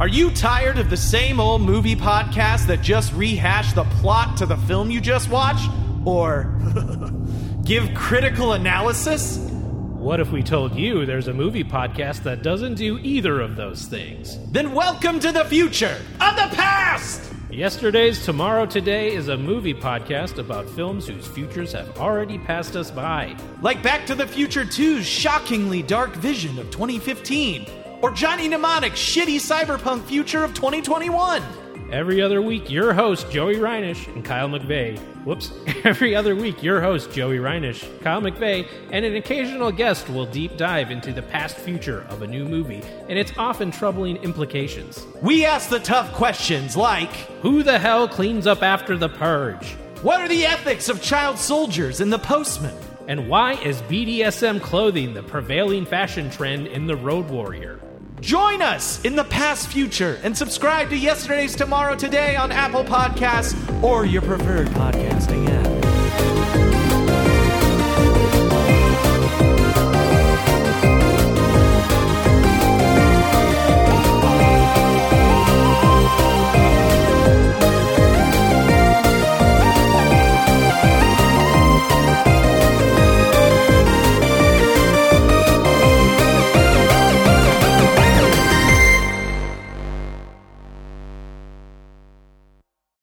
Are you tired of the same old movie podcast that just rehash the plot to the film you just watched? Or give critical analysis? What if we told you there's a movie podcast that doesn't do either of those things? Then welcome to the future of the past! Yesterday's Tomorrow Today is a movie podcast about films whose futures have already passed us by. Like Back to the Future 2's shockingly dark vision of 2015, or Johnny Mnemonic's shitty cyberpunk future of 2021. Every other week, your host, Joey Reinish and Kyle McVeigh. Whoops. Every other week, your host, Joey Reinish, Kyle McVeigh, and an occasional guest will deep dive into the past future of a new movie and its often troubling implications. We ask the tough questions like Who the hell cleans up after the purge? What are the ethics of child soldiers and the postman? And why is BDSM clothing the prevailing fashion trend in the Road Warrior? Join us in the past future and subscribe to Yesterday's Tomorrow Today on Apple Podcasts or your preferred podcasting